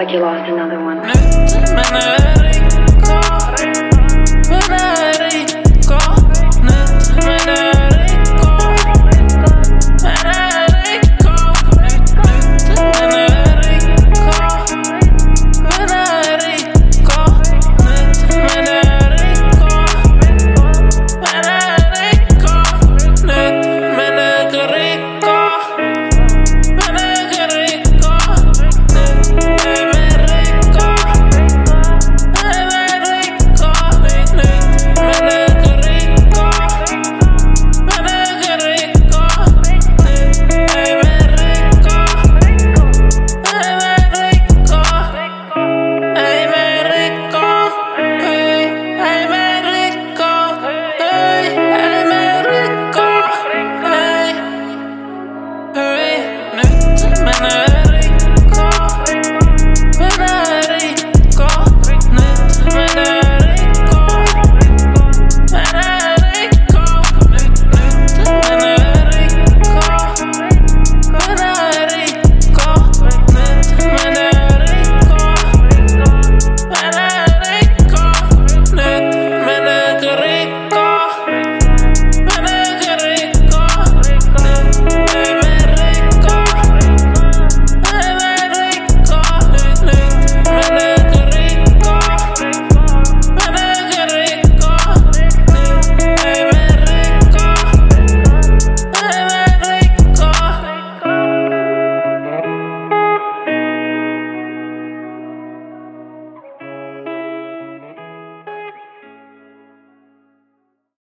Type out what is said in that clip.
like you lost another one.